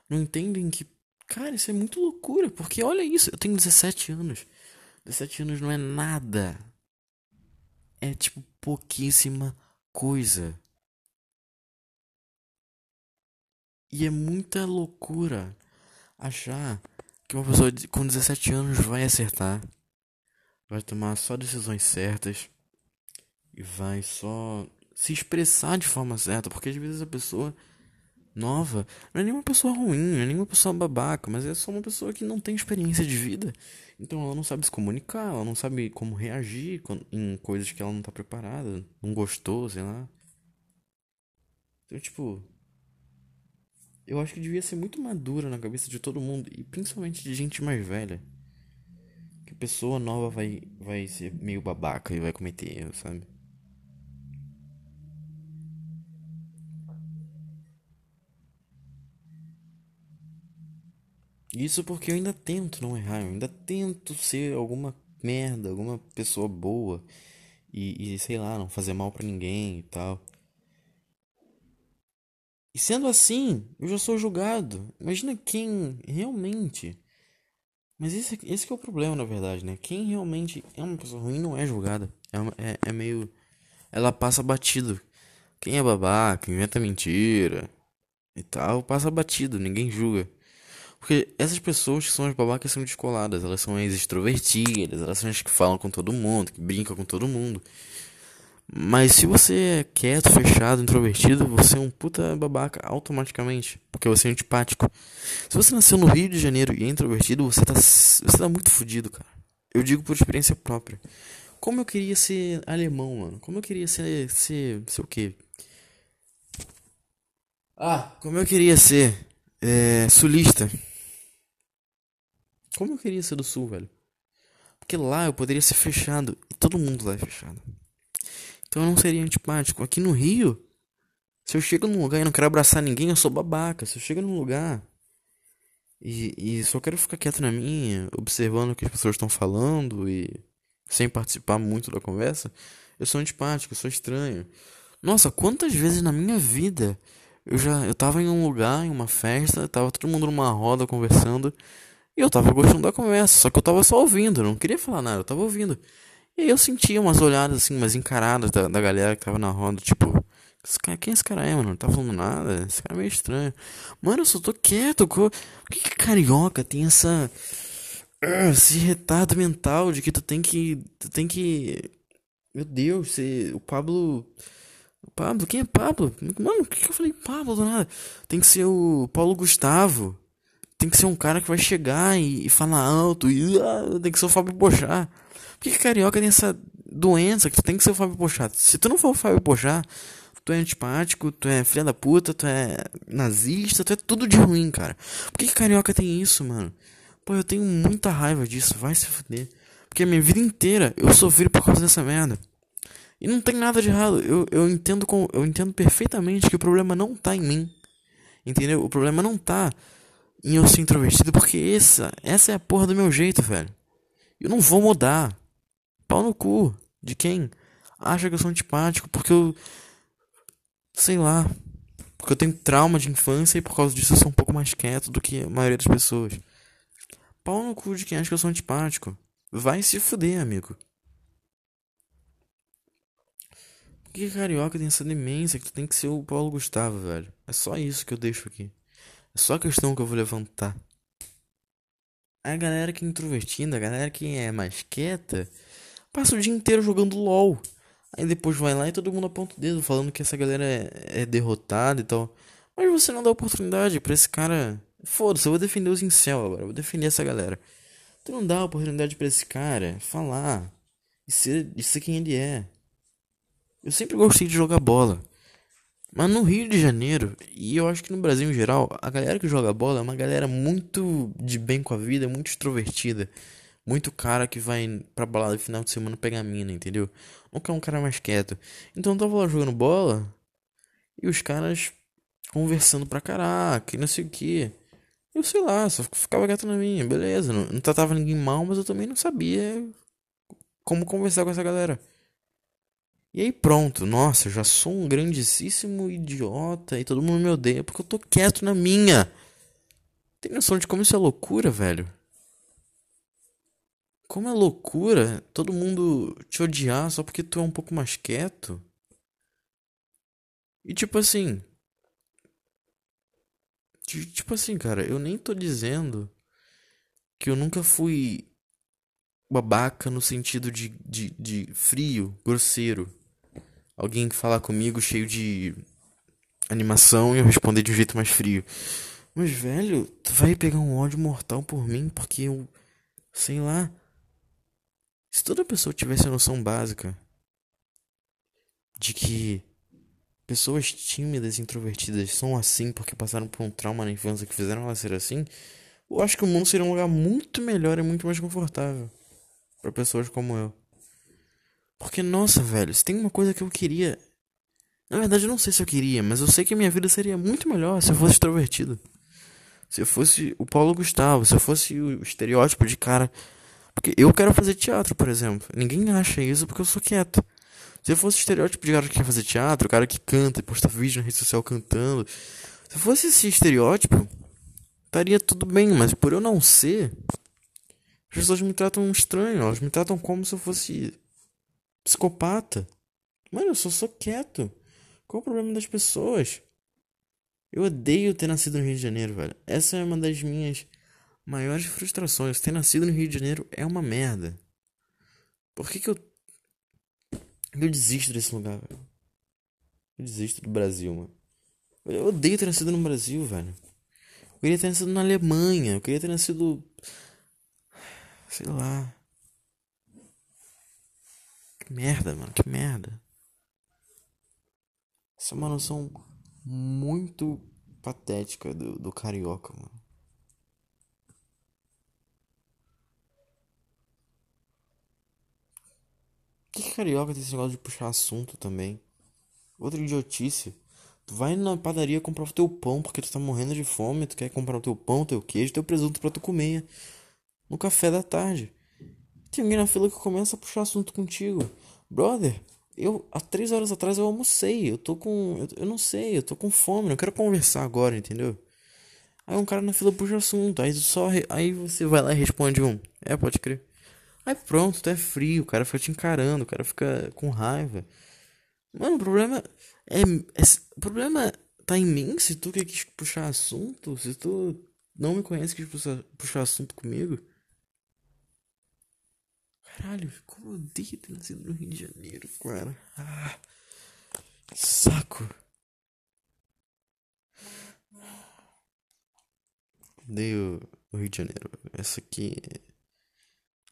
Não entendem que. Cara, isso é muito loucura. Porque olha isso, eu tenho 17 anos. 17 anos não é nada. É tipo pouquíssima coisa. E é muita loucura achar que uma pessoa com 17 anos vai acertar vai tomar só decisões certas e vai só se expressar de forma certa, porque às vezes a pessoa nova não é nenhuma pessoa ruim, não é nenhuma pessoa babaca, mas é só uma pessoa que não tem experiência de vida. Então ela não sabe se comunicar, ela não sabe como reagir em coisas que ela não tá preparada, não gostou, sei lá. Então, tipo, eu acho que devia ser muito madura na cabeça de todo mundo e principalmente de gente mais velha. Que pessoa nova vai, vai ser meio babaca e vai cometer erro, sabe? Isso porque eu ainda tento não errar, eu ainda tento ser alguma merda, alguma pessoa boa e, e sei lá, não fazer mal para ninguém e tal. E sendo assim, eu já sou julgado. Imagina quem realmente. Mas esse, esse é o problema, na verdade, né? Quem realmente é uma pessoa ruim não é julgada. É, é, é meio. Ela passa batido. Quem é babaca, inventa mentira e tal, passa batido, ninguém julga. Porque essas pessoas que são as babacas são descoladas, elas são as extrovertidas, elas são as que falam com todo mundo, que brincam com todo mundo. Mas se você é quieto, fechado, introvertido, você é um puta babaca automaticamente. Porque você é antipático. Se você nasceu no Rio de Janeiro e é introvertido, você tá, você tá muito fodido, cara. Eu digo por experiência própria. Como eu queria ser alemão, mano. Como eu queria ser. ser. ser o quê? Ah, como eu queria ser. É, sulista. Como eu queria ser do sul, velho. Porque lá eu poderia ser fechado. E todo mundo lá é fechado. Então eu não seria antipático. Aqui no Rio, se eu chego num lugar e não quero abraçar ninguém, eu sou babaca. Se eu chego num lugar e, e só quero ficar quieto na minha, observando o que as pessoas estão falando e sem participar muito da conversa, eu sou antipático, eu sou estranho. Nossa, quantas vezes na minha vida eu já eu tava em um lugar, em uma festa, tava todo mundo numa roda conversando, e eu tava gostando da conversa, só que eu tava só ouvindo, não queria falar nada, eu tava ouvindo. E eu sentia umas olhadas assim, umas encaradas da, da galera que tava na roda, tipo, cara, quem esse cara é, mano? Não tá falando nada, esse cara é meio estranho. Mano, eu só tô quieto, co... por que, que carioca tem essa. Esse retardo mental de que tu tem que. Tu tem que. Meu Deus, você, o Pablo. O Pablo, quem é Pablo? Mano, por que, que eu falei Pablo do nada? Tem que ser o Paulo Gustavo. Tem que ser um cara que vai chegar e, e falar alto. E ah, tem que ser o Fábio Bochar. Por que, carioca tem essa doença que tu tem que ser o Fábio Pochá? Se tu não for o Fábio Pochá, tu é antipático, tu é filha da puta, tu é nazista, tu é tudo de ruim, cara. Por que, que carioca tem isso, mano? Pô, eu tenho muita raiva disso, vai se fuder. Porque a minha vida inteira eu sofri por causa dessa merda. E não tem nada de errado. Eu, eu, entendo com, eu entendo perfeitamente que o problema não tá em mim. Entendeu? O problema não tá em eu ser introvertido, porque essa, essa é a porra do meu jeito, velho. Eu não vou mudar. Pau no cu de quem acha que eu sou antipático porque eu. Sei lá. Porque eu tenho trauma de infância e por causa disso eu sou um pouco mais quieto do que a maioria das pessoas. Pau no cu de quem acha que eu sou antipático. Vai se fuder, amigo. Por que carioca tem essa demência que tu tem que ser o Paulo Gustavo, velho? É só isso que eu deixo aqui. É só a questão que eu vou levantar. A galera que é introvertida, a galera que é mais quieta, passa o dia inteiro jogando LOL. Aí depois vai lá e todo mundo aponta o dedo falando que essa galera é, é derrotada e tal. Mas você não dá oportunidade pra esse cara. Foda-se, eu vou defender os incel agora, eu vou defender essa galera. Tu não dá oportunidade pra esse cara falar e ser, e ser quem ele é. Eu sempre gostei de jogar bola. Mas no Rio de Janeiro, e eu acho que no Brasil em geral, a galera que joga bola é uma galera muito de bem com a vida, muito extrovertida. Muito cara que vai pra balada no final de semana pegar mina, entendeu? Não quer um cara mais quieto. Então eu tava lá jogando bola e os caras conversando pra caraca e não sei o que. Eu sei lá, só ficava quieto na minha, beleza. Não, não tratava ninguém mal, mas eu também não sabia como conversar com essa galera. E aí pronto, nossa, já sou um grandíssimo idiota e todo mundo me odeia porque eu tô quieto na minha. Tem noção de como isso é loucura, velho? Como é loucura todo mundo te odiar só porque tu é um pouco mais quieto. E tipo assim. Tipo assim, cara, eu nem tô dizendo que eu nunca fui babaca no sentido de, de, de frio, grosseiro. Alguém falar comigo cheio de animação e eu responder de um jeito mais frio. Mas, velho, tu vai pegar um ódio mortal por mim porque eu. Sei lá. Se toda pessoa tivesse a noção básica de que pessoas tímidas e introvertidas são assim porque passaram por um trauma na infância que fizeram elas ser assim, eu acho que o mundo seria um lugar muito melhor e muito mais confortável para pessoas como eu. Porque, nossa, velho, se tem uma coisa que eu queria. Na verdade, eu não sei se eu queria, mas eu sei que a minha vida seria muito melhor se eu fosse extrovertido. Se eu fosse o Paulo Gustavo, se eu fosse o estereótipo de cara. Porque eu quero fazer teatro, por exemplo. Ninguém acha isso porque eu sou quieto. Se eu fosse estereótipo de cara que quer fazer teatro, cara que canta e posta vídeo na rede social cantando. Se fosse esse estereótipo, estaria tudo bem, mas por eu não ser, as pessoas me tratam estranho, elas me tratam como se eu fosse psicopata. Mano, eu só sou quieto. Qual o problema das pessoas? Eu odeio ter nascido no Rio de Janeiro, velho. Essa é uma das minhas maiores frustrações. Ter nascido no Rio de Janeiro é uma merda. Por que que eu. Eu desisto desse lugar, velho. Eu desisto do Brasil, mano. Eu odeio ter nascido no Brasil, velho. Eu queria ter nascido na Alemanha. Eu queria ter nascido. Sei lá. Que merda, mano. Que merda. Essa é uma noção muito patética do, do carioca, mano. Que, carioca tem esse negócio de puxar assunto também? Outra idiotice. Tu vai na padaria comprar o teu pão porque tu tá morrendo de fome, tu quer comprar o teu pão, teu queijo, teu presunto pra tu comer no café da tarde. Tem alguém na fila que começa a puxar assunto contigo. Brother, eu há três horas atrás eu almocei. Eu tô com. Eu, eu não sei, eu tô com fome, não quero conversar agora, entendeu? Aí um cara na fila puxa assunto. Aí só. Aí você vai lá e responde um. É, pode crer. Aí pronto, tu é frio, o cara fica te encarando, o cara fica com raiva. Mano, o problema é, é, O problema tá em mim se tu quer puxar assunto, se tu não me conhece quer puxar, assunto comigo. Caralho, como eu odeio ter nascido no Rio de Janeiro, cara. Ah, saco. Odeio o Rio de Janeiro. Essa aqui.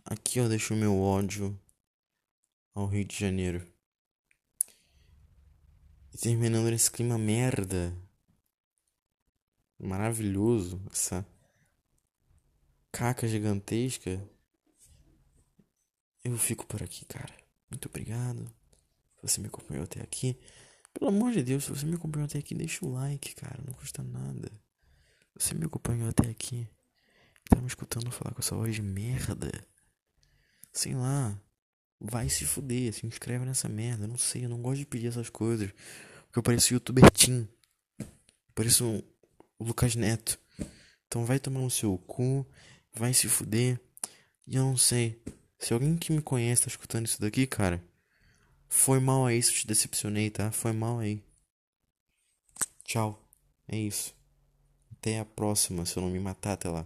Aqui eu deixo meu ódio ao Rio de Janeiro. E terminando nesse clima merda. Maravilhoso. Essa caca gigantesca. Eu fico por aqui, cara. Muito obrigado. Você me acompanhou até aqui. Pelo amor de Deus, se você me acompanhou até aqui, deixa o like, cara. Não custa nada. Você me acompanhou até aqui. Tá me escutando falar com essa voz de merda. Sei lá. Vai se fuder. Se inscreve nessa merda. Eu não sei, eu não gosto de pedir essas coisas. Porque eu pareço youtuber teen. Pareço um, o Lucas Neto. Então vai tomar no seu cu. Vai se fuder. E eu não sei. Se alguém que me conhece tá escutando isso daqui, cara, foi mal aí se eu te decepcionei, tá? Foi mal aí. Tchau. É isso. Até a próxima, se eu não me matar até lá.